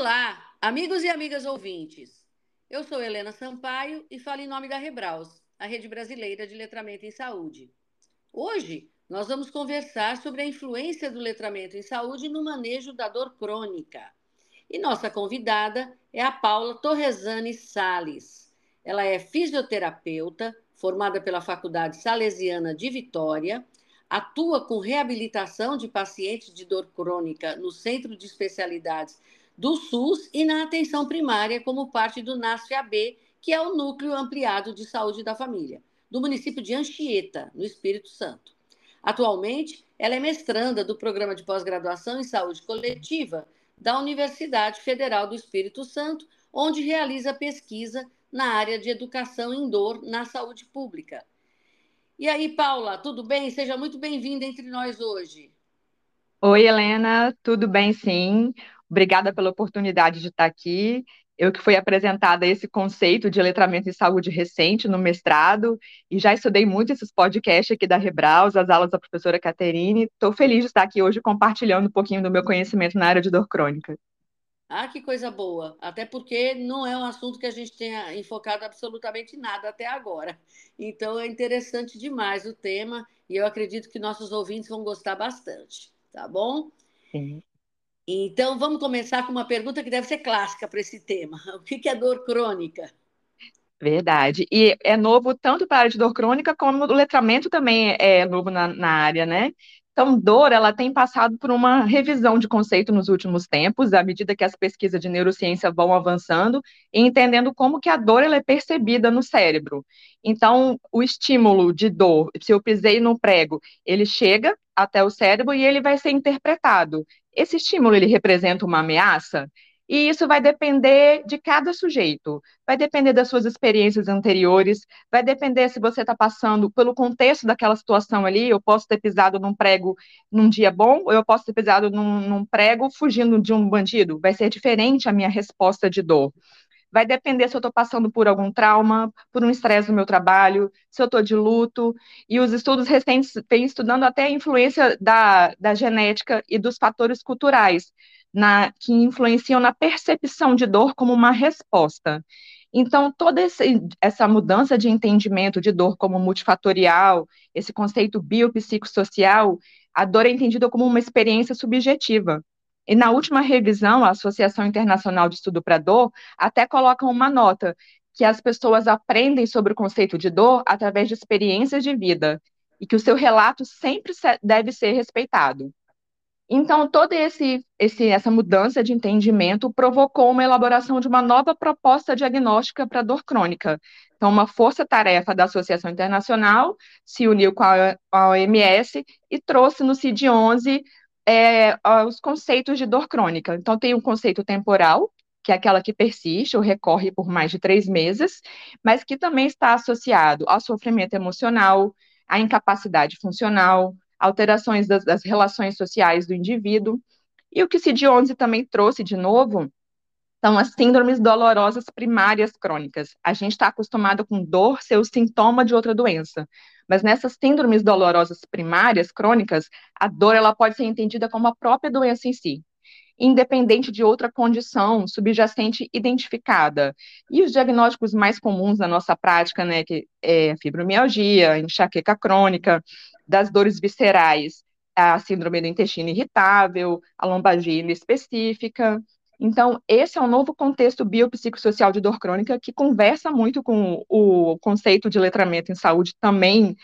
Olá, amigos e amigas ouvintes. Eu sou Helena Sampaio e falo em nome da Rebraus, a Rede Brasileira de Letramento em Saúde. Hoje, nós vamos conversar sobre a influência do letramento em saúde no manejo da dor crônica. E nossa convidada é a Paula Torresani Sales. Ela é fisioterapeuta, formada pela Faculdade Salesiana de Vitória, atua com reabilitação de pacientes de dor crônica no Centro de Especialidades do SUS e na atenção primária como parte do NASF-AB, que é o Núcleo Ampliado de Saúde da Família, do município de Anchieta, no Espírito Santo. Atualmente, ela é mestranda do Programa de Pós-Graduação em Saúde Coletiva da Universidade Federal do Espírito Santo, onde realiza pesquisa na área de educação em dor na saúde pública. E aí, Paula, tudo bem? Seja muito bem-vinda entre nós hoje. Oi, Helena, tudo bem, sim. Obrigada pela oportunidade de estar aqui eu que fui apresentada esse conceito de letramento em saúde recente no mestrado, e já estudei muito esses podcasts aqui da Rebraus, as aulas da professora Caterine. Estou feliz de estar aqui hoje compartilhando um pouquinho do meu conhecimento na área de dor crônica. Ah, que coisa boa! Até porque não é um assunto que a gente tenha enfocado absolutamente nada até agora. Então é interessante demais o tema e eu acredito que nossos ouvintes vão gostar bastante, tá bom? Sim. Então, vamos começar com uma pergunta que deve ser clássica para esse tema. O que é dor crônica? Verdade. E é novo tanto para a área de dor crônica, como o letramento também é novo na, na área, né? Então, dor, ela tem passado por uma revisão de conceito nos últimos tempos, à medida que as pesquisas de neurociência vão avançando e entendendo como que a dor ela é percebida no cérebro. Então, o estímulo de dor, se eu pisei no prego, ele chega até o cérebro e ele vai ser interpretado. Esse estímulo, ele representa uma ameaça? E isso vai depender de cada sujeito, vai depender das suas experiências anteriores, vai depender se você está passando pelo contexto daquela situação ali. Eu posso ter pisado num prego num dia bom, ou eu posso ter pisado num, num prego fugindo de um bandido. Vai ser diferente a minha resposta de dor. Vai depender se eu estou passando por algum trauma, por um estresse no meu trabalho, se eu estou de luto. E os estudos recentes vêm estudando até a influência da, da genética e dos fatores culturais na, que influenciam na percepção de dor como uma resposta. Então, toda esse, essa mudança de entendimento de dor como multifatorial, esse conceito biopsicossocial, a dor é entendida como uma experiência subjetiva. E na última revisão, a Associação Internacional de Estudo para Dor até coloca uma nota que as pessoas aprendem sobre o conceito de dor através de experiências de vida e que o seu relato sempre deve ser respeitado. Então, toda esse, esse, essa mudança de entendimento provocou uma elaboração de uma nova proposta diagnóstica para dor crônica. Então, uma força-tarefa da Associação Internacional se uniu com a, OMS e trouxe no CID-11 é, os conceitos de dor crônica. Então, tem o conceito temporal, que é aquela que persiste ou recorre por mais de três meses, mas que também está associado ao sofrimento emocional, à incapacidade funcional, alterações das, das relações sociais do indivíduo. E o que o CID-11 também trouxe de novo são as síndromes dolorosas primárias crônicas. A gente está acostumado com dor ser o sintoma de outra doença, mas nessas síndromes dolorosas primárias crônicas, a dor ela pode ser entendida como a própria doença em si, independente de outra condição subjacente identificada. E os diagnósticos mais comuns na nossa prática, né, que é fibromialgia, enxaqueca crônica, das dores viscerais, a síndrome do intestino irritável, a lombalgia específica. Então, esse é um novo contexto biopsicossocial de dor crônica que conversa muito com o conceito de letramento em saúde também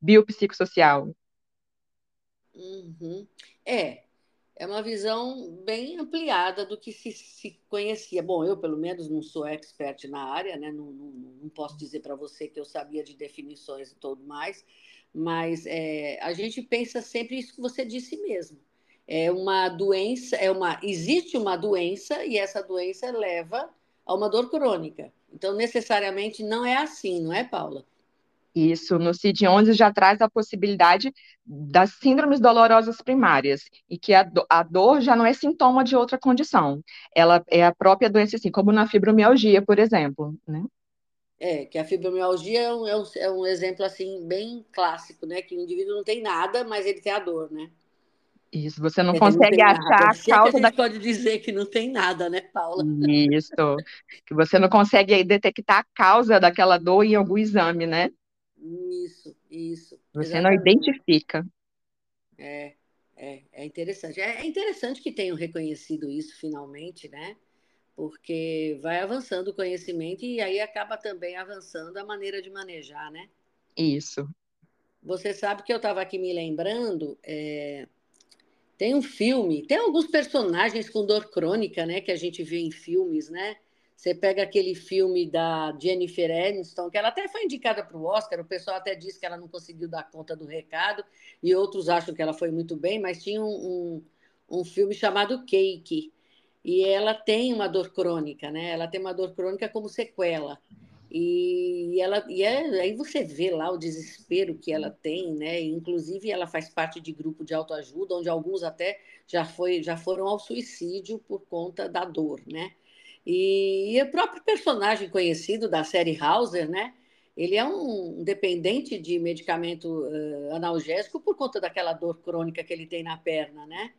biopsicossocial. Uhum. É, é uma visão bem ampliada do que se, se, conhecia. Bom, eu, pelo menos, não sou expert na área, né? não, não, não posso dizer para você que eu sabia de definições e tudo mais, mas é, a gente pensa sempre isso que você disse mesmo. É uma doença, é uma existe uma doença e essa doença leva a uma dor crônica. Então, necessariamente não é assim, não é, Paula? Isso, no CID-11 já traz a possibilidade das síndromes dolorosas primárias, e que a, do, a, dor já não é sintoma de outra condição, ela é a própria doença, assim, como na fibromialgia, por exemplo, né? É, que a fibromialgia é um, é um, é um exemplo, assim, bem clássico, né? Que o indivíduo não tem nada, mas ele tem a dor, né? Isso, você não consegue não achar a causa. É da... pode dizer que não tem nada, né, Paula? Isso, que você não consegue detectar a causa daquela dor em algum exame, né? Isso, isso. Você exatamente. não identifica. É, é, é interessante. É, é interessante que tenham reconhecido isso finalmente, né? Porque vai avançando o conhecimento e aí acaba também avançando a maneira de manejar, né? Isso. Você sabe que eu estava aqui me lembrando, é, tem um filme, tem alguns personagens com dor crônica, né, que a gente vê em filmes, né? Você pega aquele filme da Jennifer Aniston, que ela até foi indicada para o Oscar, o pessoal até disse que ela não conseguiu dar conta do recado, e outros acham que ela foi muito bem, mas tinha um, um, um filme chamado Cake, e ela tem uma dor crônica, né? Ela tem uma dor crônica como sequela. E, ela, e é, aí você vê lá o desespero que ela tem, né? Inclusive, ela faz parte de grupo de autoajuda, onde alguns até já, foi, já foram ao suicídio por conta da dor, né? E, e o próprio personagem conhecido da série Hauser, né? Ele é um dependente de medicamento uh, analgésico por conta daquela dor crônica que ele tem na perna, né?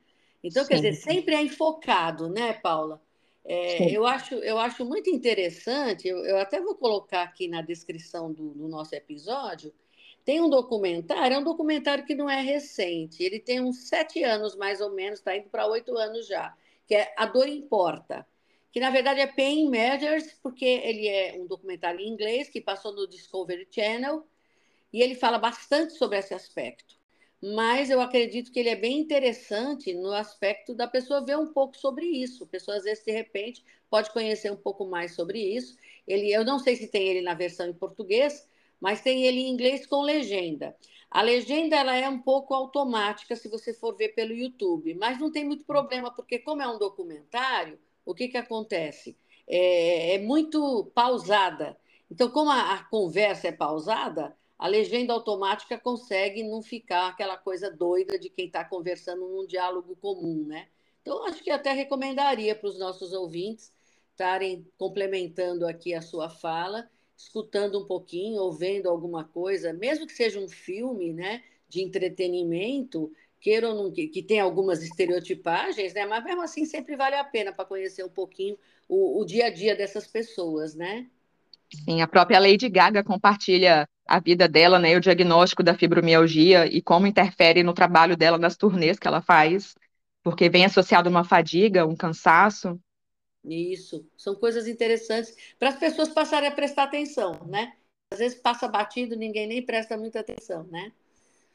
Então, Sim. quer dizer, sempre é enfocado, né, Paula? É, eu, acho, eu acho muito interessante, eu, eu, até vou colocar aqui na descrição do, do, nosso episódio. Tem um documentário, é um documentário que não é recente, ele tem uns sete anos mais ou menos, está indo para oito anos já, que é A Dor Importa, que na verdade é Pain Matters, porque ele é um documentário em inglês que passou no Discovery Channel e ele fala bastante sobre esse aspecto mas eu acredito que ele é bem interessante no aspecto da pessoa ver um pouco sobre isso. A pessoa, às vezes, de repente, pode conhecer um pouco mais sobre isso. Ele, eu não sei se tem ele na versão em português, mas tem ele em inglês com legenda. A legenda ela é um pouco automática se você for ver pelo YouTube, mas não tem muito problema, porque como é um documentário, o que, que acontece? É, é muito pausada. Então, como a, a conversa é pausada, a legenda automática consegue não ficar aquela coisa doida de quem está conversando num diálogo comum, né? Então, acho que até recomendaria para os nossos ouvintes estarem complementando aqui a sua fala, escutando um pouquinho, ou vendo alguma coisa, mesmo que seja um filme, né, de entretenimento, queira ou não, que, que tem algumas estereotipagens, né, mas mesmo assim sempre vale a pena para conhecer um pouquinho o, o dia a dia dessas pessoas, né? Sim, a própria Lady Gaga compartilha a vida dela, né, o diagnóstico da fibromialgia e como interfere no trabalho dela nas turnês que ela faz, porque vem associado a uma fadiga, um cansaço. Isso, são coisas interessantes para as pessoas passarem a prestar atenção, né? Às vezes passa batido, ninguém nem presta muita atenção, né?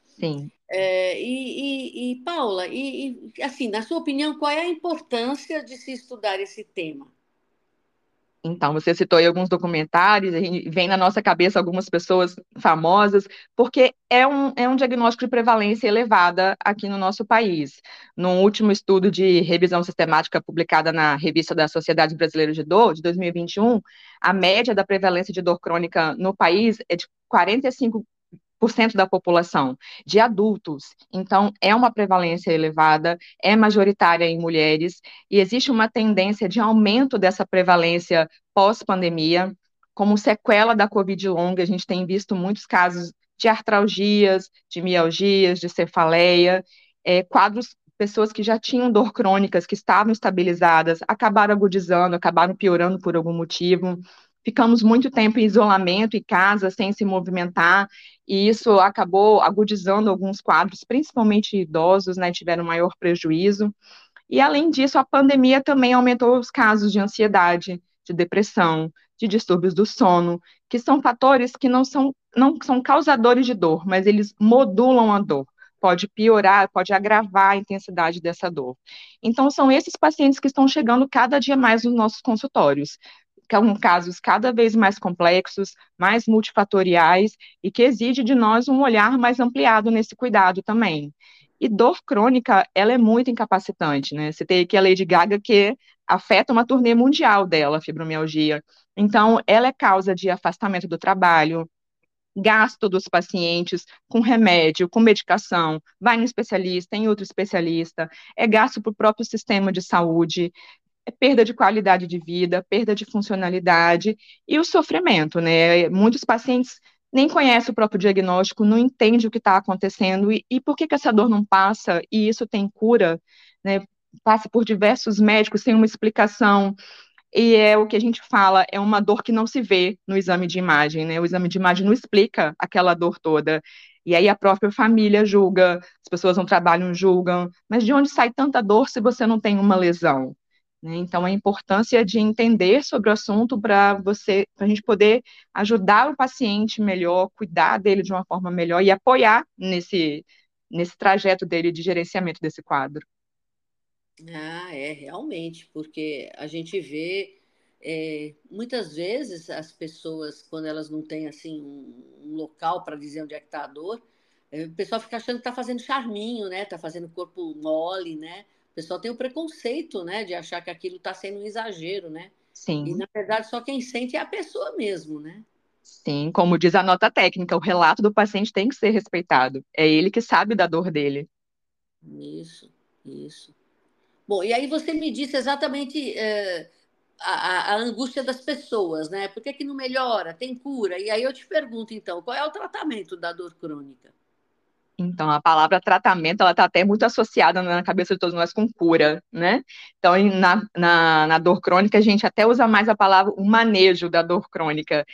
Sim. É, e, e, e, Paula, e, e, assim, na sua opinião, qual é a importância de se estudar esse tema? Então, você citou aí alguns documentários, vem na nossa cabeça algumas pessoas famosas, porque é um, é um diagnóstico de prevalência elevada aqui no nosso país. No último estudo de revisão sistemática publicada na revista da Sociedade Brasileira de Dor, de 2021, a média da prevalência de dor crônica no país é de 45 da população, de adultos. Então, é uma prevalência elevada, é majoritária em mulheres, e existe uma tendência de aumento dessa prevalência pós-pandemia. Como sequela da Covid longa, a gente tem visto muitos casos de artralgias, de mialgias, de cefaleia, é, quadros pessoas que já tinham dor crônicas, que estavam estabilizadas, acabaram agudizando, acabaram piorando por algum motivo ficamos muito tempo em isolamento em casa, sem se movimentar, e isso acabou agudizando alguns quadros, principalmente idosos, né, tiveram maior prejuízo. E além disso, a pandemia também aumentou os casos de ansiedade, de depressão, de distúrbios do sono, que são fatores que não são, não são causadores de dor, mas eles modulam a dor. Pode piorar, pode agravar a intensidade dessa dor. Então, são esses pacientes que estão chegando cada dia mais nos nossos consultórios são casos cada vez mais complexos, mais multifatoriais e que exige de nós um olhar mais ampliado nesse cuidado também. E dor crônica, ela é muito incapacitante, né? Você tem aqui a Lady Gaga que afeta uma turnê mundial dela, a fibromialgia. Então, ela é causa de afastamento do trabalho, gasto dos pacientes com remédio, com medicação, vai no especialista, em outro especialista, é gasto para o próprio sistema de saúde, perda de qualidade de vida, perda de funcionalidade e o sofrimento, né? Muitos pacientes nem conhece o próprio diagnóstico, não entende o que está acontecendo e, e, por que, que essa dor não passa e isso tem cura, né? Passa por diversos médicos sem uma explicação. E é o que a gente fala, é uma dor que não se vê no exame de imagem, né? O exame de imagem não explica aquela dor toda. E aí a própria família julga, as pessoas no trabalho julgam, mas de onde sai tanta dor se você não tem uma lesão? Né? Então, a importância de entender sobre o assunto para você, para a gente poder ajudar o paciente melhor, cuidar dele de uma forma melhor e apoiar nesse, nesse trajeto dele de gerenciamento desse quadro. Ah, é, realmente, porque a gente vê é, muitas vezes as pessoas, quando elas não têm assim um, local para dizer onde é que está a dor, é, o pessoal fica achando que está fazendo charminho, né? Está fazendo corpo mole, né? O pessoal tem o preconceito, né, de achar que aquilo está sendo um exagero, né? Sim. E na verdade só quem sente é a pessoa mesmo, né? Sim, como diz a nota técnica, o relato do paciente tem que ser respeitado. É ele que sabe da dor dele. Isso, isso. Bom, e aí você me disse exatamente é, a, a, angústia das pessoas, né? Por que, que não melhora? Tem cura? E aí eu te pergunto, então, qual é o tratamento da dor crônica? Então, a palavra tratamento, ela está até muito associada na cabeça de todos nós com cura, né? Então, na, na, na dor crônica, a gente até usa mais a palavra o manejo da dor crônica.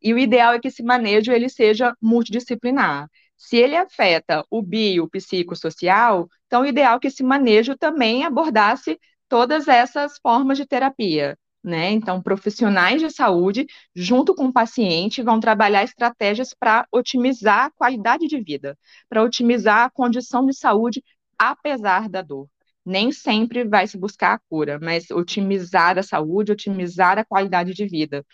E o ideal é que esse manejo ele seja multidisciplinar. Se ele afeta o bio, o psicossocial, então o ideal é que esse manejo também abordasse todas essas formas de terapia. Né? Então, profissionais de saúde, junto com o paciente, vão trabalhar estratégias para otimizar a qualidade de vida, para otimizar a condição de saúde, apesar da dor. Nem sempre vai se buscar a cura, mas otimizar a saúde, otimizar a qualidade de vida.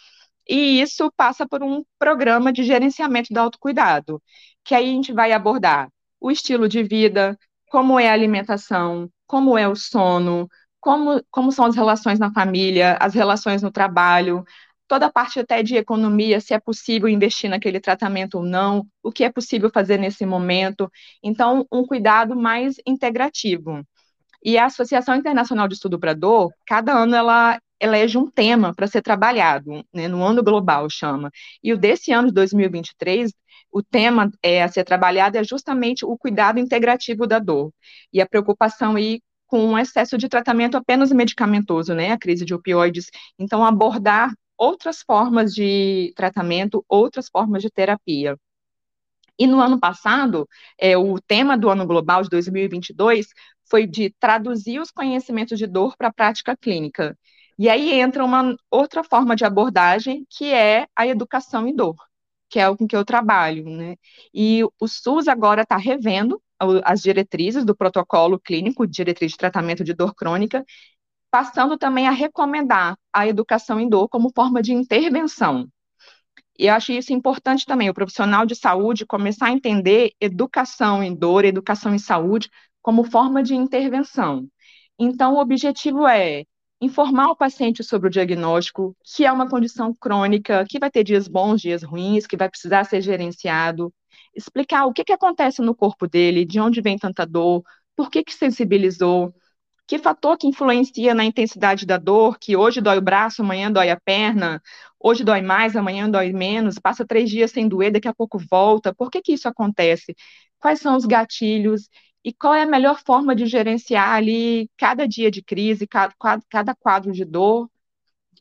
E isso passa por um programa de gerenciamento do autocuidado, que aí a gente vai abordar o estilo de vida, como é a alimentação, como é o sono, como, como são as relações na família, as relações no trabalho, toda a parte até de economia, se é possível investir naquele tratamento ou não, o que é possível fazer nesse momento. Então, um cuidado mais integrativo. E a Associação Internacional de Estudo para Dor, cada ano ela elege um tema para ser trabalhado, né, no ano global chama. E o desse ano de 2023, o tema é, a ser trabalhado é justamente o cuidado integrativo da dor. E a preocupação aí com um excesso de tratamento apenas medicamentoso, né, a crise de opioides. Então, abordar outras formas de tratamento, outras formas de terapia. E no ano passado, é, o tema do ano global de 2022 foi de traduzir os conhecimentos de dor para a prática clínica. E aí entra uma outra forma de abordagem, que é a educação em dor, que é o com que eu trabalho, né? E o SUS agora está revendo as diretrizes do protocolo clínico, diretriz de tratamento de dor crônica, passando também a recomendar a educação em dor como forma de intervenção. E eu acho isso importante também, o profissional de saúde começar a entender educação em dor, educação em saúde, como forma de intervenção. Então, o objetivo é informar o paciente sobre o diagnóstico, que é uma condição crônica, que vai ter dias bons, dias ruins, que vai precisar ser gerenciado, explicar o que, que acontece no corpo dele, de onde vem tanta dor, por que, que sensibilizou, que fator que influencia na intensidade da dor, que hoje dói o braço, amanhã dói a perna, hoje dói mais, amanhã dói menos, passa três dias sem doer, daqui a pouco volta, por que, que isso acontece? Quais são os gatilhos? E qual é a melhor forma de gerenciar ali cada dia de crise, cada, cada quadro de dor?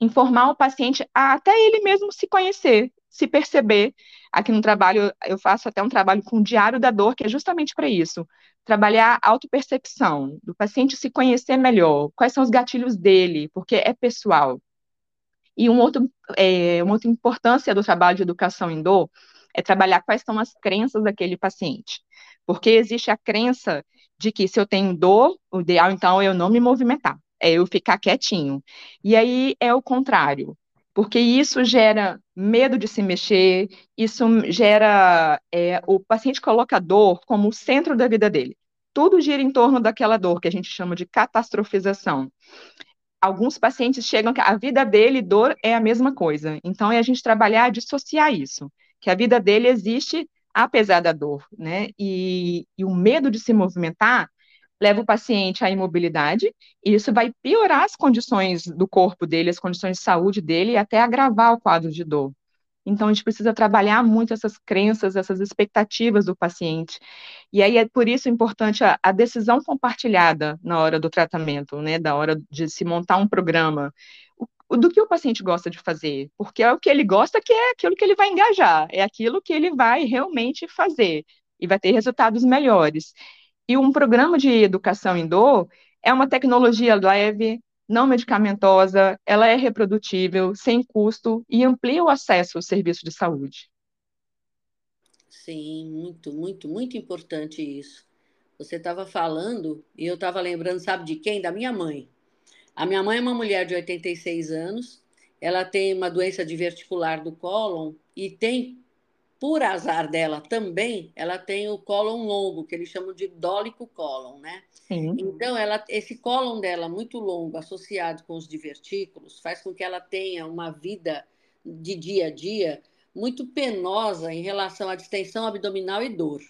Informar o paciente a até ele mesmo se conhecer, se perceber. Aqui no trabalho, eu faço até um trabalho com o diário da dor, que é justamente para isso. Trabalhar a autopercepção, do paciente se conhecer melhor, quais são os gatilhos dele, porque é pessoal. E um outro, é, uma outra importância do trabalho de educação em dor é trabalhar quais são as crenças daquele paciente. Porque existe a crença de que se eu tenho dor, o ideal então é eu não me movimentar, é eu ficar quietinho. E aí é o contrário porque isso gera medo de se mexer, isso gera. É, o paciente coloca a dor como o centro da vida dele. Tudo gira em torno daquela dor, que a gente chama de catastrofização. Alguns pacientes chegam que a vida dele, dor, é a mesma coisa. Então, é a gente trabalhar dissociar isso, que a vida dele existe apesar da dor, né? E, e o medo de se movimentar leva o paciente à imobilidade, e isso vai piorar as condições do corpo dele, as condições de saúde dele, e até agravar o quadro de dor. Então, a gente precisa trabalhar muito essas crenças, essas expectativas do paciente. E aí é por isso importante a, a decisão compartilhada na hora do tratamento, né, da hora de se montar um programa. Do que o paciente gosta de fazer, porque é o que ele gosta que é aquilo que ele vai engajar, é aquilo que ele vai realmente fazer e vai ter resultados melhores. E um programa de educação em dor é uma tecnologia leve, não medicamentosa, ela é reprodutível, sem custo e amplia o acesso ao serviço de saúde. Sim, muito, muito, muito importante isso. Você estava falando e eu estava lembrando, sabe de quem? Da minha mãe. A minha mãe é uma mulher de 86 anos, ela tem uma doença diverticular do cólon e tem, por azar dela também, ela tem o cólon longo, que eles chamam de dólico cólon, né? Sim. Então, ela, esse cólon dela muito longo, associado com os divertículos, faz com que ela tenha uma vida de dia a dia muito penosa em relação à distensão abdominal e dor,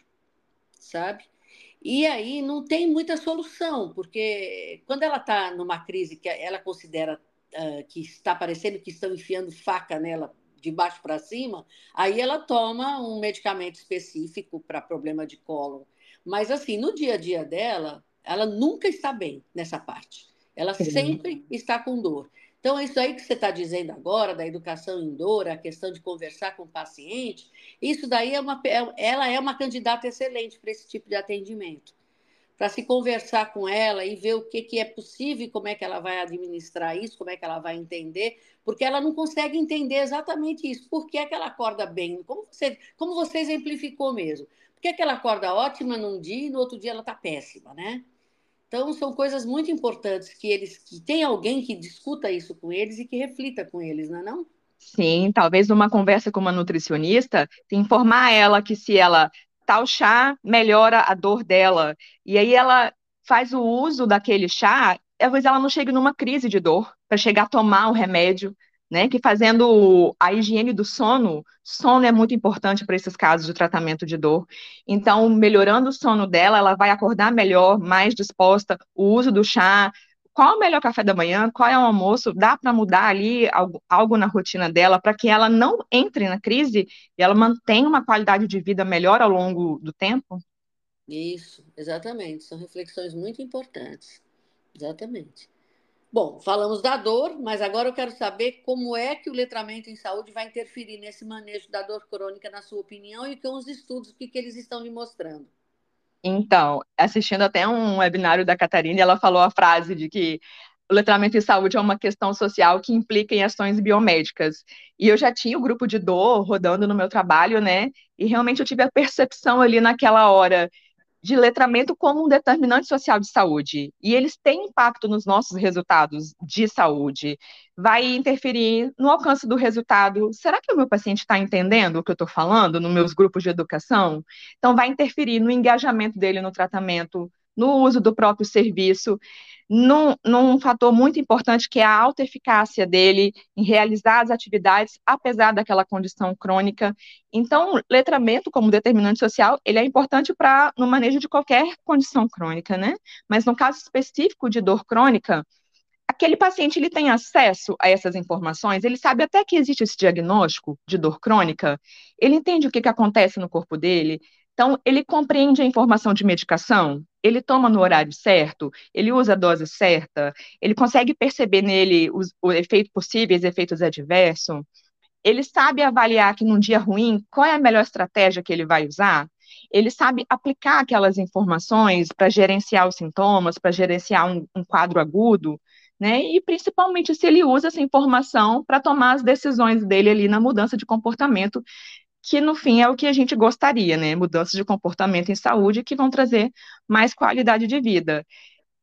sabe? E aí não tem muita solução, porque quando ela está numa crise que ela considera uh, que está parecendo que estão enfiando faca nela de baixo para cima, aí ela toma um medicamento específico para problema de cólon. Mas assim, no dia a dia dela, ela nunca está bem nessa parte. Ela Sim. sempre está com dor. Então, isso aí que você está dizendo agora, da educação em dor, a questão de conversar com o paciente, isso daí é uma, é, ela é uma candidata excelente para esse tipo de atendimento. Para se conversar com ela e ver o que, que é possível, como é que ela vai administrar isso, como é que ela vai entender, porque ela não consegue entender exatamente isso. Por que, é que ela acorda bem? Como você, como você exemplificou mesmo. Por que, é que ela acorda ótima num dia e no outro dia ela está péssima, né? Então, são coisas muito importantes que eles que tem alguém que discuta isso com eles e que reflita com eles, não é não? Sim, talvez numa conversa com uma nutricionista, informar ela que se ela tal chá melhora a dor dela, e aí ela faz o uso daquele chá, talvez ela não chegue numa crise de dor para chegar a tomar o remédio, né? Que fazendo a higiene do sono, sono é muito importante para esses casos de tratamento de dor. Então, melhorando o sono dela, ela vai acordar melhor, mais disposta, o uso do chá. Qual é o melhor café da manhã? Qual é o almoço? Dá para mudar ali algo, algo na rotina dela para que ela não entre na crise e ela mantenha uma qualidade de vida melhor ao longo do tempo? Isso, exatamente. São reflexões muito importantes. Exatamente. Bom, falamos da dor, mas agora eu quero saber como é que o letramento em saúde vai interferir nesse manejo da dor crônica, na sua opinião, e com os estudos, o que, que eles estão lhe mostrando. Então, assistindo até um webinário da Catarina, ela falou a frase de que o letramento em saúde é uma questão social que implica em ações biomédicas. E eu já tinha o grupo de dor rodando no meu trabalho, né? E realmente eu tive a percepção ali naquela hora de letramento como um determinante social de saúde. E eles têm impacto nos nossos resultados de saúde. Vai interferir no alcance do resultado. Será que o meu paciente está entendendo o que eu estou falando nos meus grupos de educação? Então, vai interferir no engajamento dele no tratamento, no uso do próprio serviço num, num fator muito importante que é a alta eficácia dele em realizar as atividades, apesar daquela condição crônica. Então, letramento como determinante social, ele é importante para no manejo de qualquer condição crônica, né? Mas no caso específico de dor crônica, aquele paciente ele tem acesso a essas informações, ele sabe até que existe esse diagnóstico de dor crônica, ele entende o que, que acontece no corpo dele, então, ele compreende a informação de medicação, ele toma no horário certo, ele usa a dose certa, ele consegue perceber nele os, os efeitos possíveis, efeitos adversos, ele sabe avaliar que num dia ruim, qual é a melhor estratégia que ele vai usar, ele sabe aplicar aquelas informações para gerenciar os sintomas, para gerenciar um, um quadro agudo, né? E principalmente se ele usa essa informação para tomar as decisões dele ali na mudança de comportamento que no fim é o que a gente gostaria, né? Mudanças de comportamento em saúde que vão trazer mais qualidade de vida.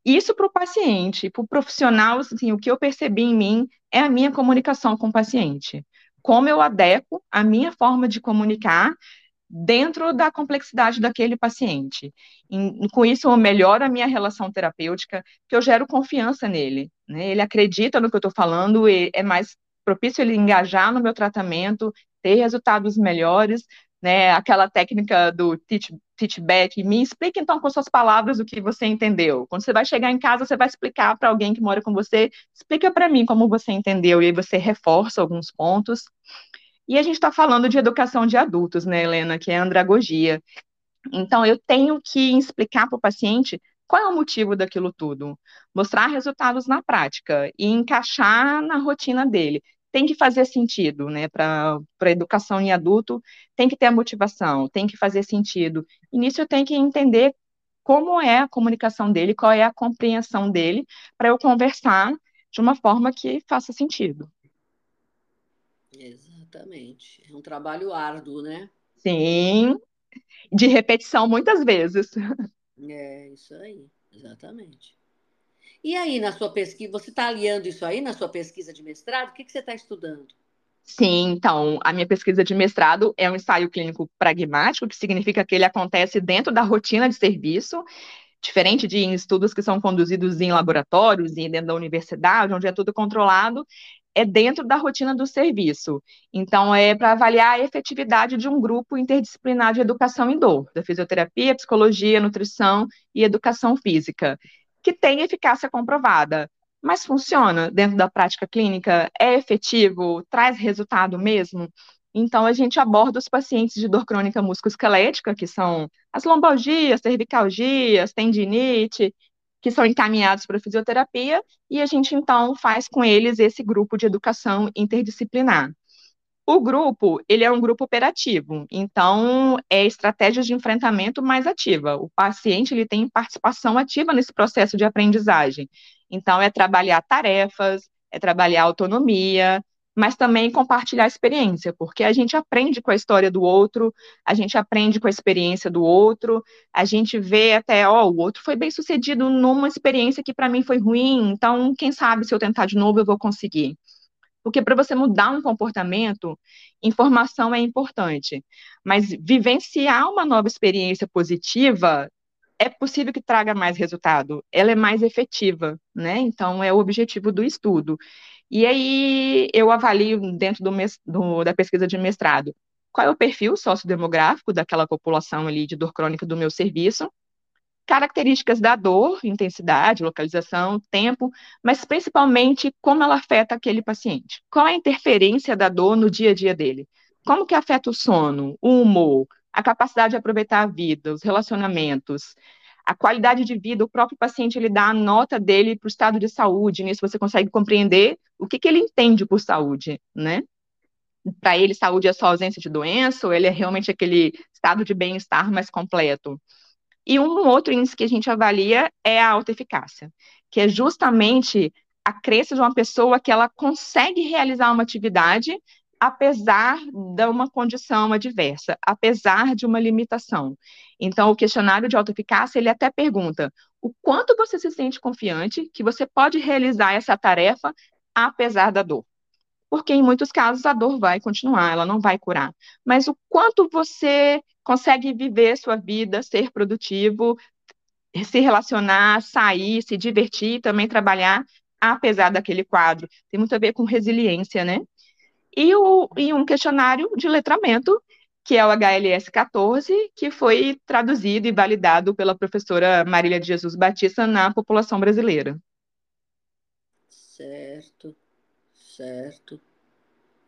Isso para o paciente, para o profissional, assim, o que eu percebi em mim é a minha comunicação com o paciente. Como eu adequo a minha forma de comunicar dentro da complexidade daquele paciente. E, com isso, eu melhoro a minha relação terapêutica, que eu gero confiança nele. Né? Ele acredita no que eu estou falando, é mais propício ele engajar no meu tratamento, ter resultados melhores, né? Aquela técnica do teach, teach back, me explica então com suas palavras o que você entendeu. Quando você vai chegar em casa, você vai explicar para alguém que mora com você, explica para mim como você entendeu, e aí você reforça alguns pontos. E a gente está falando de educação de adultos, né, Helena, que é andragogia. Então, eu tenho que explicar para o paciente qual é o motivo daquilo tudo, mostrar resultados na prática e encaixar na rotina dele. Tem que fazer sentido, né? Para a educação em adulto, tem que ter a motivação, tem que fazer sentido. E nisso eu tenho que entender como é a comunicação dele, qual é a compreensão dele, para eu conversar de uma forma que faça sentido. Exatamente. É um trabalho árduo, né? Sim, de repetição muitas vezes. É, isso aí, exatamente. E aí, na sua pesquisa, você está aliando isso aí na sua pesquisa de mestrado? O que, que você está estudando? Sim, então, a minha pesquisa de mestrado é um ensaio clínico pragmático, que significa que ele acontece dentro da rotina de serviço, diferente de estudos que são conduzidos em laboratórios e dentro da universidade, onde é tudo controlado, é dentro da rotina do serviço. Então, é para avaliar a efetividade de um grupo interdisciplinar de educação em dor, da fisioterapia, psicologia, nutrição e educação física, que tem eficácia comprovada. Mas funciona dentro da prática clínica? É efetivo? Traz resultado mesmo? Então, a gente aborda os pacientes de dor crônica musculoesquelética, que são as lombalgias, cervicalgias, tendinite, que são encaminhados para fisioterapia, e a gente então faz com eles esse grupo de educação interdisciplinar. O grupo, ele é um grupo operativo, então é estratégias de enfrentamento mais ativa. O paciente ele tem participação ativa nesse processo de aprendizagem. Então é trabalhar tarefas, é trabalhar autonomia, mas também compartilhar experiência, porque a gente aprende com a história do outro, a gente aprende com a experiência do outro, a gente vê até, ó, o outro foi bem sucedido numa experiência que para mim foi ruim, então quem sabe se eu tentar de novo eu vou conseguir. Porque para você mudar um comportamento, informação é importante, mas vivenciar uma nova experiência positiva é possível que traga mais resultado, ela é mais efetiva, né? Então é o objetivo do estudo. E aí eu avalio dentro do, do, da pesquisa de mestrado qual é o perfil sociodemográfico daquela população ali de dor crônica do meu serviço, características da dor, intensidade, localização, tempo, mas principalmente como ela afeta aquele paciente. Qual a interferência da dor no dia a dia dele? Como que afeta o sono, o humor, a capacidade de aproveitar a vida, os relacionamentos, a qualidade de vida, o próprio paciente ele dá a nota dele para o estado de saúde, nisso você consegue compreender o que, que ele entende por saúde, né? Para ele, saúde é só ausência de doença, ou ele é realmente aquele estado de bem-estar mais completo. E um outro índice que a gente avalia é a autoeficácia, que é justamente a crença de uma pessoa que ela consegue realizar uma atividade apesar de uma condição adversa, apesar de uma limitação. Então, o questionário de autoeficácia, ele até pergunta o quanto você se sente confiante que você pode realizar essa tarefa apesar da dor. Porque em muitos casos a dor vai continuar, ela não vai curar. Mas o quanto você consegue viver sua vida, ser produtivo, se relacionar, sair, se divertir, também trabalhar, apesar daquele quadro. Tem muito a ver com resiliência, né? e, o, e um questionário de letramento, que é o HLS 14, que foi traduzido e validado pela professora Marília de Jesus Batista na população brasileira. Certo, certo.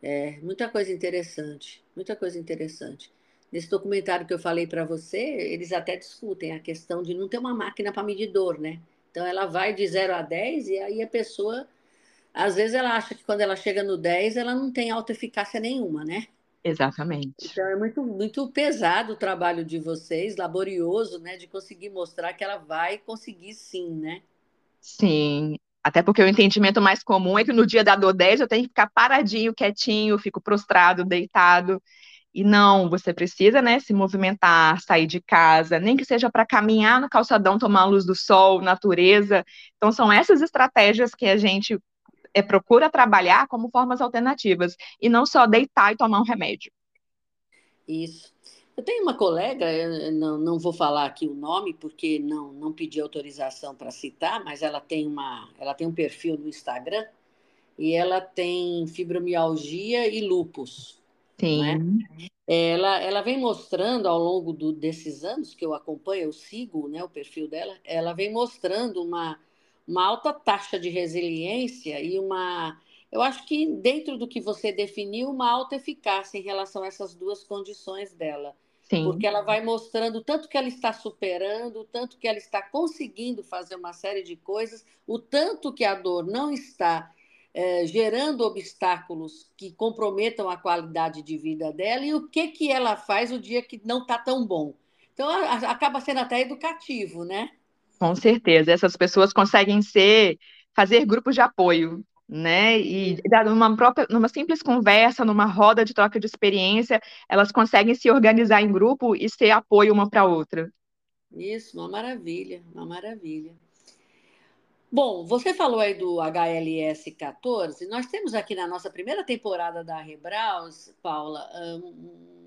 É, muita coisa interessante, muita coisa interessante. Nesse documentário que eu falei para você, eles até discutem a questão de não ter uma máquina para medir dor, né? Então ela vai de 0 a 10 e aí a pessoa às vezes ela acha que quando ela chega no 10, ela não tem autoeficácia nenhuma, né? Exatamente. Então é muito, muito pesado o trabalho de vocês, laborioso, né? De conseguir mostrar que ela vai conseguir sim, né? Sim. Até porque o entendimento mais comum é que no dia da 10 eu tenho que ficar paradinho, quietinho, fico prostrado, deitado. E não, você precisa, né, se movimentar, sair de casa, nem que seja para caminhar no calçadão, tomar a luz do sol, natureza. Então, são essas estratégias que a gente é, procura trabalhar como formas alternativas e não só deitar e tomar um remédio. Isso. Eu tenho uma colega, não, não vou falar aqui o nome porque não, não pedi autorização para citar, mas ela tem, uma, ela tem um perfil no Instagram e ela tem fibromialgia e lupus. Sim. Né? Ela, ela vem mostrando ao longo do, desses anos que eu acompanho, eu sigo né, o perfil dela, ela vem mostrando uma, uma alta taxa de resiliência e uma eu acho que dentro do que você definiu, uma alta eficácia em relação a essas duas condições dela. Sim. Porque ela vai mostrando tanto que ela está superando, tanto que ela está conseguindo fazer uma série de coisas, o tanto que a dor não está é, gerando obstáculos que comprometam a qualidade de vida dela e o que, que ela faz o dia que não está tão bom. Então, a, acaba sendo até educativo, né? Com certeza. Essas pessoas conseguem ser, fazer grupos de apoio né? E numa própria, numa simples conversa, numa roda de troca de experiência, elas conseguem se organizar em grupo e ser apoio uma para outra. Isso, uma maravilha, uma maravilha. Bom, você falou aí do HLS 14. Nós temos aqui na nossa primeira temporada da Rebraus, Paula,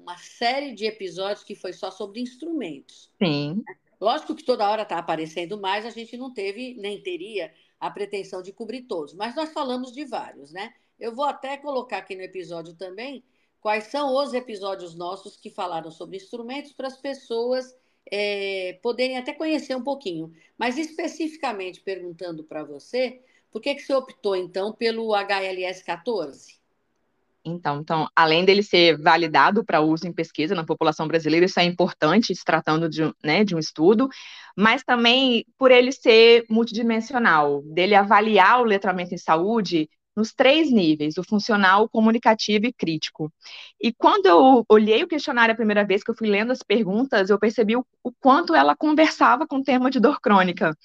uma série de episódios que foi só sobre instrumentos. Sim. Lógico que toda hora está aparecendo mais, a gente não teve, nem teria a pretensão de cobrir todos, mas nós falamos de vários, né? Eu vou até colocar aqui no episódio também quais são os episódios nossos que falaram sobre instrumentos para as pessoas é, poderem até conhecer um pouquinho. Mas especificamente perguntando para você, por que, que você optou então pelo HLS 14? Então, então, além dele ser validado para uso em pesquisa na população brasileira, isso é importante, se tratando de, né, de um estudo, mas também por ele ser multidimensional, dele avaliar o letramento em saúde nos três níveis, o funcional, o comunicativo e crítico. E quando eu olhei o questionário a primeira vez que eu fui lendo as perguntas, eu percebi o, o quanto ela conversava com o tema de dor crônica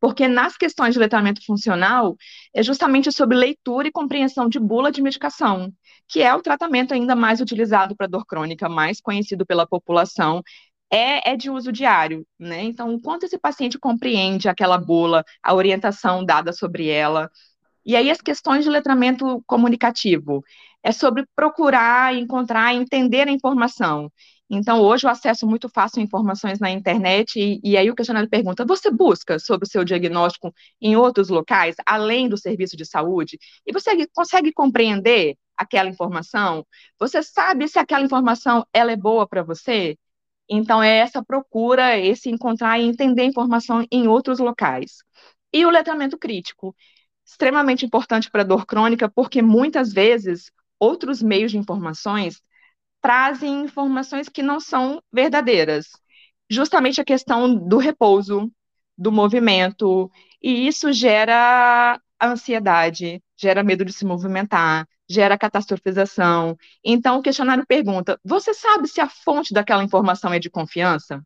porque nas questões de letramento funcional é justamente sobre leitura e compreensão de bula de medicação, que é o tratamento ainda mais utilizado para dor crônica, mais conhecido pela população, é, é, de uso diário, né? Então, o quanto esse paciente compreende aquela bula, a orientação dada sobre ela. E aí, as questões de letramento comunicativo é sobre procurar, encontrar, entender a informação. Então, hoje, o acesso muito fácil informações na internet, e, e, aí o questionário pergunta: você busca sobre o seu diagnóstico em outros locais, além do serviço de saúde? E você consegue compreender aquela informação? Você sabe se aquela informação ela é boa para você? Então, é essa procura, esse encontrar e entender informação em outros locais. E o letramento crítico, extremamente importante para dor crônica, porque muitas vezes outros meios de informações trazem informações que não são verdadeiras. Justamente a questão do repouso, do movimento, e isso gera ansiedade, gera medo de se movimentar, gera catastrofização. Então, o questionário pergunta: você sabe se a fonte daquela informação é de confiança?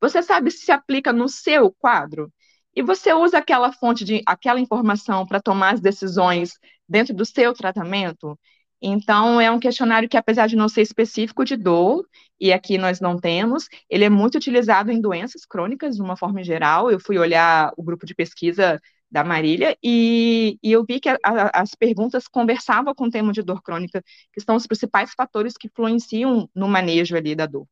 Você sabe se se aplica no seu quadro? E você usa aquela fonte de aquela informação para tomar as decisões dentro do seu tratamento? Então, é um questionário que, apesar de não ser específico de dor, e aqui nós não temos, ele é muito utilizado em doenças crônicas, de uma forma geral. Eu fui olhar o grupo de pesquisa da Marília e, e eu vi que a, a, as perguntas conversavam com o tema de dor crônica, que são os principais fatores que influenciam no manejo ali da dor.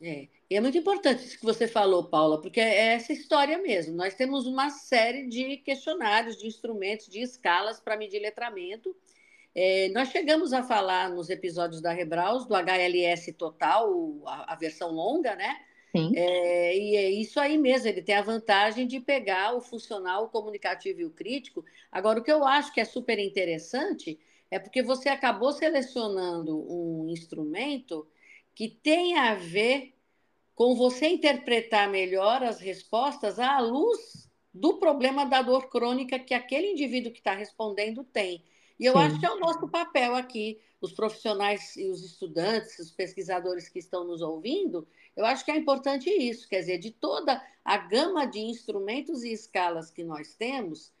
É, e é muito importante isso que você falou, Paula, porque é essa história mesmo. Nós temos uma série de questionários, de instrumentos, de escalas para medir letramento, é, nós chegamos a falar nos episódios da Rebraus do HLS total, a, a versão longa, né? Sim. É, e é isso aí mesmo, ele tem a vantagem de pegar o funcional, o comunicativo e o crítico. Agora, o que eu acho que é super interessante é porque você acabou selecionando um instrumento que tem a ver com você interpretar melhor as respostas à luz do problema da dor crônica que aquele indivíduo que está respondendo tem. E eu Sim. acho que é o nosso papel aqui, os profissionais e os estudantes, os pesquisadores que estão nos ouvindo, eu acho que é importante isso, quer dizer, de toda a gama de instrumentos e escalas que nós temos,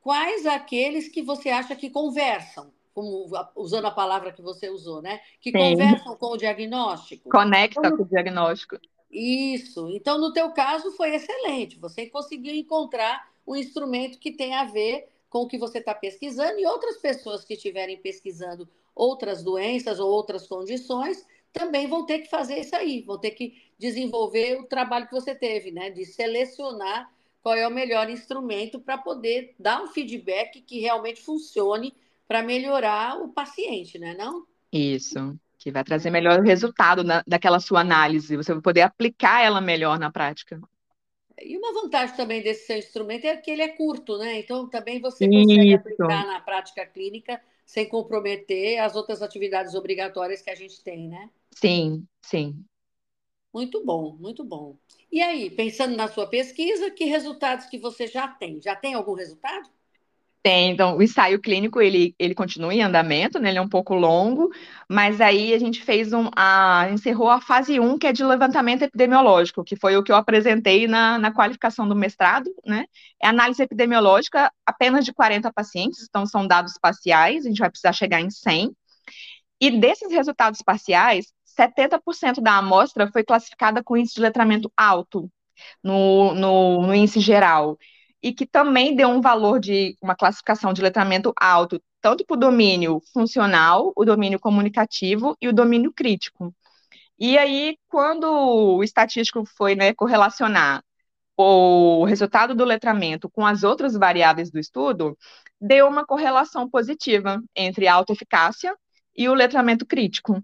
quais aqueles que você acha que conversam, como, usando a palavra que você usou, né? Que Sim. conversam com o diagnóstico. Conecta então, com o diagnóstico. Isso. Então, no teu caso, foi excelente. Você conseguiu encontrar um instrumento que tem a ver com o que você está pesquisando e outras pessoas que estiverem pesquisando outras doenças ou outras condições também vão ter que fazer isso aí, vão ter que desenvolver o trabalho que você teve, né? De selecionar qual é o melhor instrumento para poder dar um feedback que realmente funcione para melhorar o paciente, né? Não? Isso, que vai trazer melhor resultado na, daquela sua análise, você vai poder aplicar ela melhor na prática. E uma vantagem também desse seu instrumento é que ele é curto, né? Então também você consegue Isso. aplicar na prática clínica sem comprometer as outras atividades obrigatórias que a gente tem, né? Sim, sim. Muito bom, muito bom. E aí, pensando na sua pesquisa, que resultados que você já tem? Já tem algum resultado? Tem, então, o ensaio clínico, ele, ele continua em andamento, né, ele é um pouco longo, mas aí a gente fez um, a, encerrou a fase 1, que é de levantamento epidemiológico, que foi o que eu apresentei na, na qualificação do mestrado, né, é análise epidemiológica apenas de 40 pacientes, então são dados parciais, a gente vai precisar chegar em 100, e desses resultados parciais, 70% da amostra foi classificada com índice de letramento alto, no, no, no índice geral, e que também deu um valor de uma classificação de letramento alto, tanto para o domínio funcional, o domínio comunicativo e o domínio crítico. E aí, quando o estatístico foi né, correlacionar o resultado do letramento com as outras variáveis do estudo, deu uma correlação positiva entre a autoeficácia e o letramento crítico.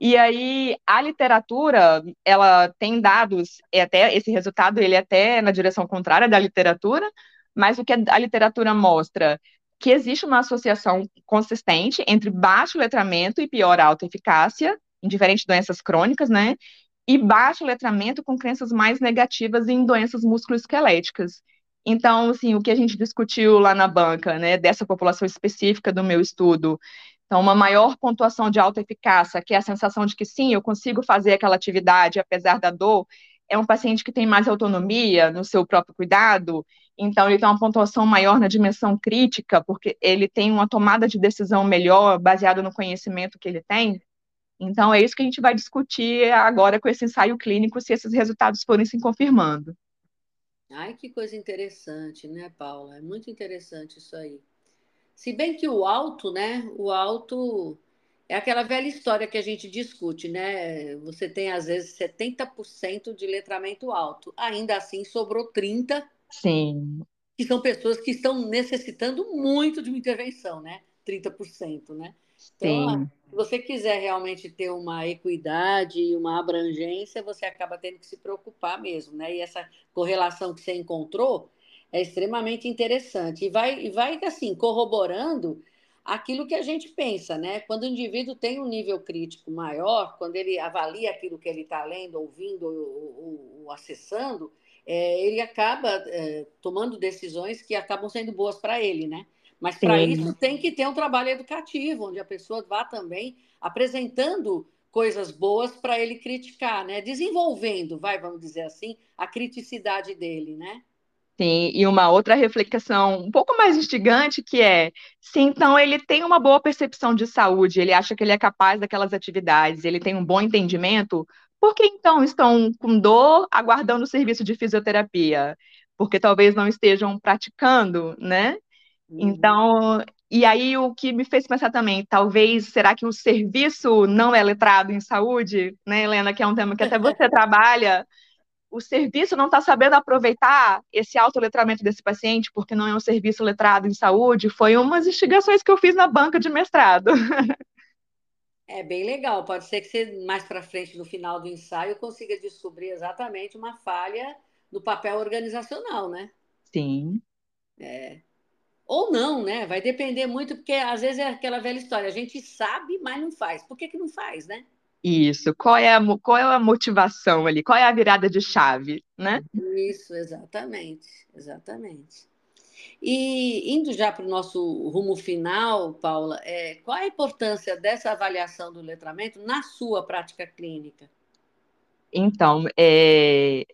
E aí a literatura, ela tem dados, e até esse resultado ele é até na direção contrária da literatura, mas o que a literatura mostra que existe uma associação consistente entre baixo letramento e pior autoeficácia em diferentes doenças crônicas, né? E baixo letramento com crenças mais negativas em doenças musculoesqueléticas. Então, assim, o que a gente discutiu lá na banca, né, dessa população específica do meu estudo, então, uma maior pontuação de alta eficácia, que é a sensação de que sim, eu consigo fazer aquela atividade apesar da dor, é um paciente que tem mais autonomia no seu próprio cuidado, então ele tem uma pontuação maior na dimensão crítica, porque ele tem uma tomada de decisão melhor, baseada no conhecimento que ele tem. Então, é isso que a gente vai discutir agora com esse ensaio clínico, se esses resultados forem se confirmando. Ai, que coisa interessante, né, Paula? É muito interessante isso aí. Se bem que o alto, né? O alto é aquela velha história que a gente discute, né? Você tem às vezes 70% de letramento alto, ainda assim sobrou 30%. Sim. Que são pessoas que estão necessitando muito de uma intervenção, né? 30%, né? Então, Sim. se você quiser realmente ter uma equidade e uma abrangência, você acaba tendo que se preocupar mesmo, né? E essa correlação que você encontrou, é extremamente interessante e vai, e vai assim, corroborando aquilo que a gente pensa, né? Quando o indivíduo tem um nível crítico maior, quando ele avalia aquilo que ele está lendo, ouvindo ou, ou, ou acessando, é, ele acaba é, tomando decisões que acabam sendo boas para ele, né? Mas para isso tem que ter um trabalho educativo, onde a pessoa vá também apresentando coisas boas para ele criticar, né? Desenvolvendo, vai, vamos dizer assim, a criticidade dele, né? Sim, e uma outra reflexão um pouco mais instigante que é, se então ele tem uma boa percepção de saúde, ele acha que ele é capaz daquelas atividades, ele tem um bom entendimento, por que então estão com dor aguardando o serviço de fisioterapia? Porque talvez não estejam praticando, né? Uhum. Então, e aí o que me fez pensar também, talvez, será que o serviço não é letrado em saúde, né, Helena, que é um tema que até você trabalha, o serviço não está sabendo aproveitar esse autoletramento desse paciente, porque não é um serviço letrado em saúde, foi umas investigações que eu fiz na banca de mestrado. É bem legal. Pode ser que você, mais para frente, no final do ensaio, consiga descobrir exatamente uma falha no papel organizacional, né? Sim. É. Ou não, né? Vai depender muito, porque às vezes é aquela velha história. A gente sabe, mas não faz. Por que, que não faz, né? Isso, qual é, a, qual é a motivação ali? Qual é a virada de chave, né? Isso, exatamente, exatamente. E indo já para o nosso rumo final, Paula, é, qual a importância dessa avaliação do letramento na sua prática clínica? Então, é,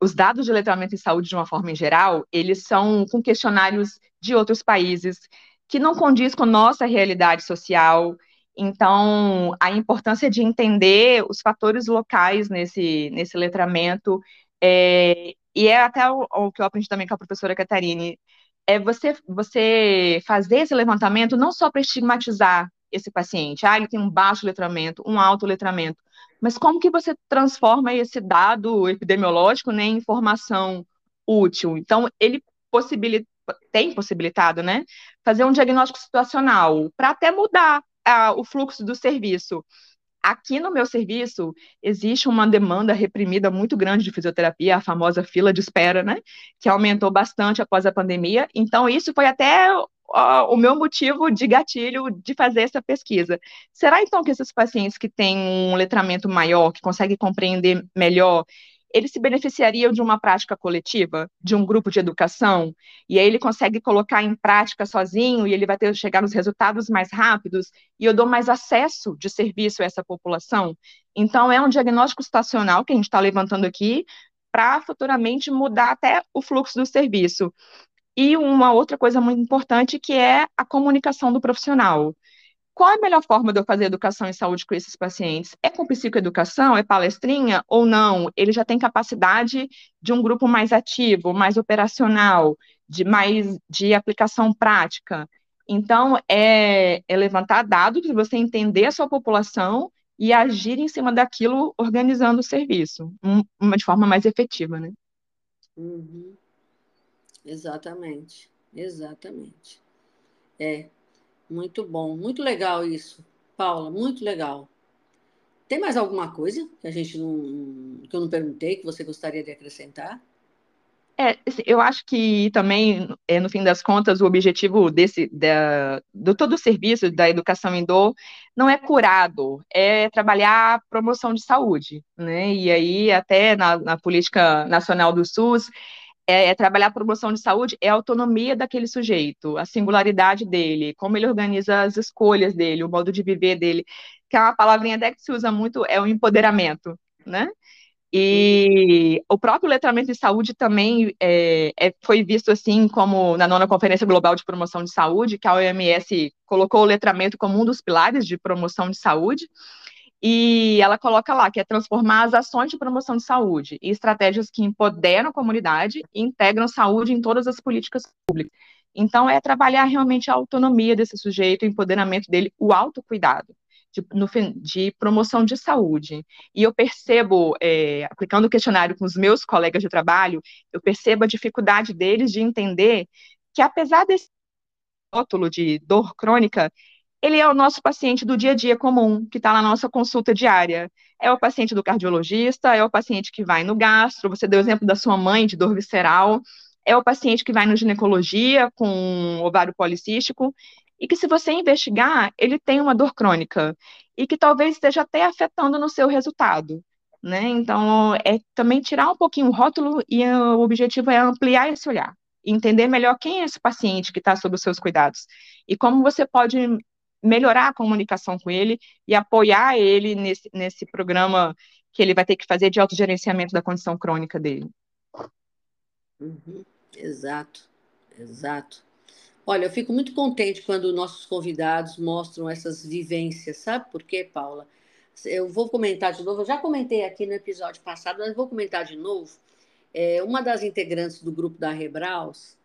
os dados de letramento em saúde, de uma forma em geral, eles são com questionários de outros países que não condiz com nossa realidade social, então, a importância de entender os fatores locais nesse, nesse letramento, é, e é até o, o, que eu aprendi também com a professora Catarine, é você, você fazer esse levantamento não só para estigmatizar esse paciente, ah, ele tem um baixo letramento, um alto letramento, mas como que você transforma esse dado epidemiológico né, em informação útil? Então, ele possibilita, tem possibilitado, né, fazer um diagnóstico situacional para até mudar o fluxo do serviço. Aqui no meu serviço existe uma demanda reprimida muito grande de fisioterapia, a famosa fila de espera, né? Que aumentou bastante após a pandemia. Então, isso foi até o meu motivo de gatilho de fazer essa pesquisa. Será então que esses pacientes que têm um letramento maior, que conseguem compreender melhor, ele se beneficiaria de uma prática coletiva, de um grupo de educação, e aí ele consegue colocar em prática sozinho e ele vai ter chegar nos resultados mais rápidos e eu dou mais acesso de serviço a essa população. Então é um diagnóstico situacional que a gente está levantando aqui para futuramente mudar até o fluxo do serviço. E uma outra coisa muito importante que é a comunicação do profissional. Qual é a melhor forma de eu fazer educação em saúde com esses pacientes? É com psicoeducação? É palestrinha ou não? Ele já tem capacidade de um grupo mais ativo, mais operacional, de mais de aplicação prática. Então, é, é levantar dados você entender a sua população e agir em cima daquilo, organizando o serviço, um, uma de forma mais efetiva, né? Uhum. Exatamente, exatamente. É, muito bom, muito legal isso, Paula, muito legal. Tem mais alguma coisa que a gente não, que eu não perguntei que você gostaria de acrescentar? É, assim, eu acho que também, é, no fim das contas, o objetivo desse, da, do todo o serviço da educação em dor não é curado, é trabalhar a promoção de saúde, né? E aí, até na, na política nacional do SUS, é, é, trabalhar a promoção de saúde é a autonomia daquele sujeito, a singularidade dele, como ele organiza as escolhas dele, o modo de viver dele, que é uma palavrinha até que se usa muito, é o empoderamento, né? E o próprio letramento de saúde também é, é, foi visto assim como na nona Conferência Global de Promoção de Saúde, que a OMS colocou o letramento como um dos pilares de promoção de saúde. E ela coloca lá que é transformar as ações de promoção de saúde em estratégias que empoderam a comunidade e integram saúde em todas as políticas públicas. Então, é trabalhar realmente a autonomia desse sujeito, o empoderamento dele, o autocuidado. De, no, de promoção de saúde. E eu percebo, é, aplicando o questionário com os meus colegas de trabalho, eu percebo a dificuldade deles de entender que, apesar desse rótulo de dor crônica, ele é o nosso paciente do dia a dia comum, que está na nossa consulta diária. É o paciente do cardiologista, é o paciente que vai no gastro, você deu o exemplo da sua mãe de dor visceral, é o paciente que vai no ginecologia com ovário policístico, e que se você investigar, ele tem uma dor crônica, e que talvez esteja até afetando no seu resultado. Né? Então, é também tirar um pouquinho o rótulo e o objetivo é ampliar esse olhar, entender melhor quem é esse paciente que está sob os seus cuidados e como você pode melhorar a comunicação com ele e apoiar ele nesse, nesse programa que ele vai ter que fazer de autogerenciamento da condição crônica dele. Uhum, exato, exato. Olha, eu fico muito contente quando nossos convidados mostram essas vivências, sabe por quê, Paula? Eu vou comentar de novo, eu já comentei aqui no episódio passado, mas vou comentar de novo. É, uma das integrantes do grupo da Rebraus,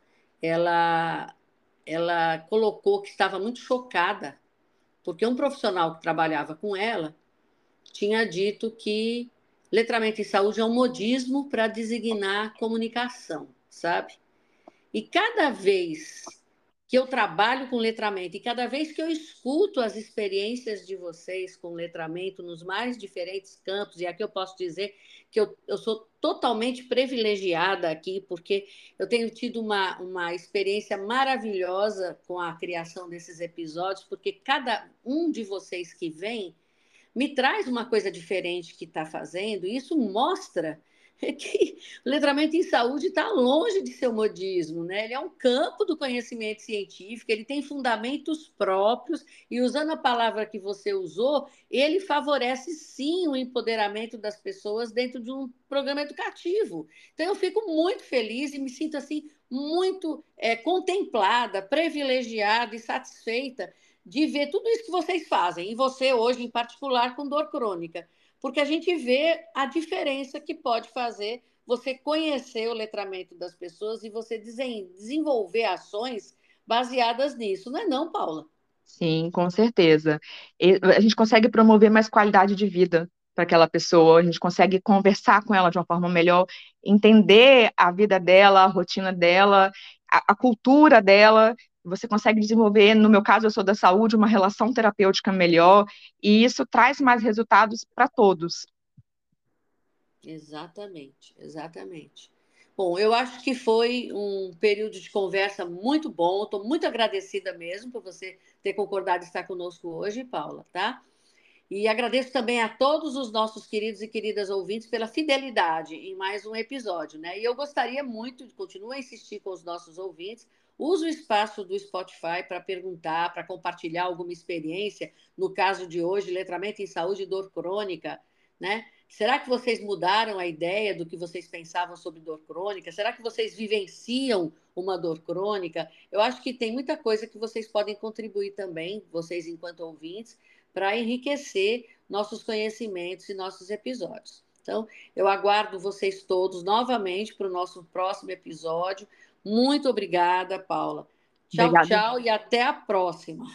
ela, ela colocou que estava muito chocada porque um profissional que trabalhava com ela tinha dito que letramento em saúde é um modismo para designar comunicação, sabe? E cada vez que eu trabalho com letramento. E cada vez que eu escuto as experiências de vocês com letramento nos mais diferentes campos, e aqui eu posso dizer que eu, eu sou totalmente privilegiada aqui, porque eu tenho tido uma, uma experiência maravilhosa com a criação desses episódios, porque cada um de vocês que vem me traz uma coisa diferente que está fazendo, e isso mostra que o letramento em saúde está longe de ser um modismo, né? Ele é um campo do conhecimento científico, ele tem fundamentos próprios, e usando a palavra que você usou, ele favorece sim o empoderamento das pessoas dentro de um programa educativo. Então eu fico muito feliz e me sinto assim muito é, contemplada, privilegiada e satisfeita de ver tudo isso que vocês fazem, e você hoje em particular com dor crônica porque a gente vê a diferença que pode fazer você conhecer o letramento das pessoas e você desenvolver ações baseadas nisso, não é não, Paula? Sim, com certeza. A gente consegue promover mais qualidade de vida para aquela pessoa, a gente consegue conversar com ela de uma forma melhor, entender a vida dela, a rotina dela, a, a cultura dela, você consegue desenvolver, no meu caso, eu sou da saúde, uma relação terapêutica melhor, e isso traz mais resultados para todos. Exatamente, exatamente. Bom, eu acho que foi um período de conversa muito bom. Estou muito agradecida mesmo por você ter concordado estar conosco hoje, Paula, tá? E agradeço também a todos os nossos queridos e queridas ouvintes pela fidelidade em mais um episódio, né? E eu gostaria muito de continuar a insistir com os nossos ouvintes. Use o espaço do Spotify para perguntar, para compartilhar alguma experiência. No caso de hoje, letramento em saúde e dor crônica, né? Será que vocês mudaram a ideia do que vocês pensavam sobre dor crônica? Será que vocês vivenciam uma dor crônica? Eu acho que tem muita coisa que vocês podem contribuir também, vocês enquanto ouvintes, para enriquecer nossos conhecimentos e nossos episódios. Então, eu aguardo vocês todos novamente para o nosso próximo episódio. Muito obrigada, Paula. Tchau, tchau e até a próxima.